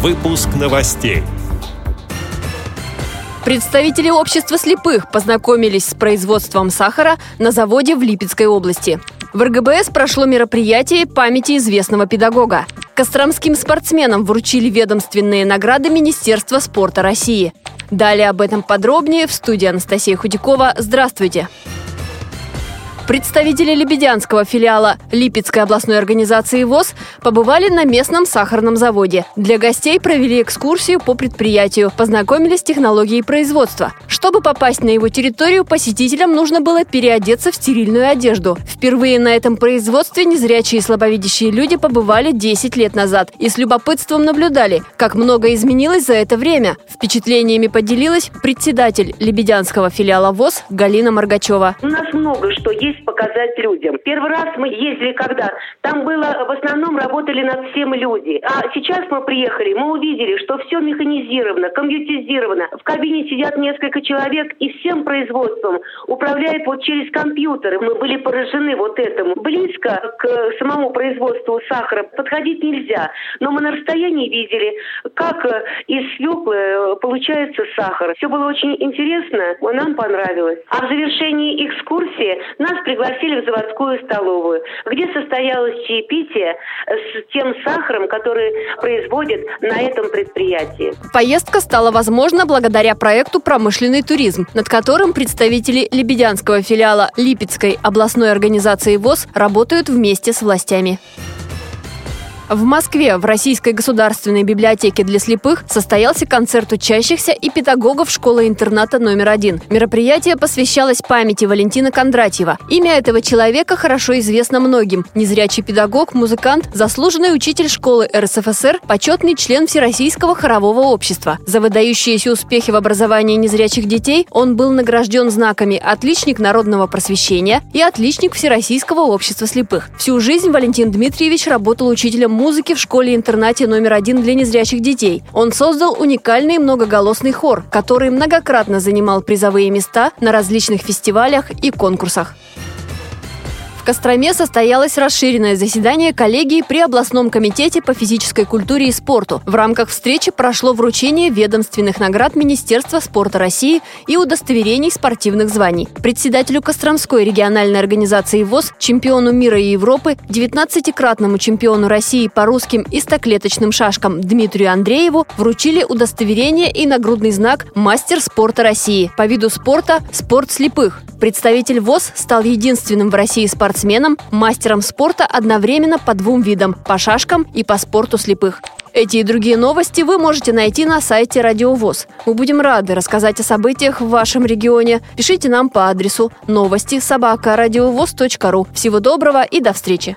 Выпуск новостей. Представители общества слепых познакомились с производством сахара на заводе в Липецкой области. В РГБС прошло мероприятие памяти известного педагога. Костромским спортсменам вручили ведомственные награды Министерства спорта России. Далее об этом подробнее в студии Анастасия Худякова. Здравствуйте! Представители лебедянского филиала Липецкой областной организации ВОЗ побывали на местном сахарном заводе. Для гостей провели экскурсию по предприятию, познакомились с технологией производства. Чтобы попасть на его территорию, посетителям нужно было переодеться в стерильную одежду. Впервые на этом производстве незрячие и слабовидящие люди побывали 10 лет назад и с любопытством наблюдали, как много изменилось за это время. Впечатлениями поделилась председатель лебедянского филиала ВОЗ Галина Маргачева. У нас много что есть здесь показать людям. Первый раз мы ездили когда? Там было, в основном работали над всем люди. А сейчас мы приехали, мы увидели, что все механизировано, компьютеризировано. В кабине сидят несколько человек и всем производством управляют вот через компьютеры. Мы были поражены вот этому. Близко к самому производству сахара подходить нельзя. Но мы на расстоянии видели, как из свеклы получается сахар. Все было очень интересно, нам понравилось. А в завершении экскурсии нас пригласили в заводскую столовую, где состоялось чаепитие с тем сахаром, который производят на этом предприятии. Поездка стала возможна благодаря проекту «Промышленный туризм», над которым представители лебедянского филиала Липецкой областной организации ВОЗ работают вместе с властями. В Москве в Российской государственной библиотеке для слепых состоялся концерт учащихся и педагогов школы-интерната номер один. Мероприятие посвящалось памяти Валентина Кондратьева. Имя этого человека хорошо известно многим. Незрячий педагог, музыкант, заслуженный учитель школы РСФСР, почетный член Всероссийского хорового общества. За выдающиеся успехи в образовании незрячих детей он был награжден знаками «Отличник народного просвещения» и «Отличник Всероссийского общества слепых». Всю жизнь Валентин Дмитриевич работал учителем музыки в школе-интернате номер один для незрячих детей. Он создал уникальный многоголосный хор, который многократно занимал призовые места на различных фестивалях и конкурсах. Костроме состоялось расширенное заседание коллегии при областном комитете по физической культуре и спорту. В рамках встречи прошло вручение ведомственных наград Министерства спорта России и удостоверений спортивных званий. Председателю Костромской региональной организации ВОЗ, чемпиону мира и Европы, 19-кратному чемпиону России по русским и стоклеточным шашкам Дмитрию Андрееву вручили удостоверение и нагрудный знак «Мастер спорта России» по виду спорта «Спорт слепых». Представитель ВОЗ стал единственным в России спортсменом, мастером спорта одновременно по двум видам – по шашкам и по спорту слепых. Эти и другие новости вы можете найти на сайте Радио ВОЗ. Мы будем рады рассказать о событиях в вашем регионе. Пишите нам по адресу новости собака ру. Всего доброго и до встречи!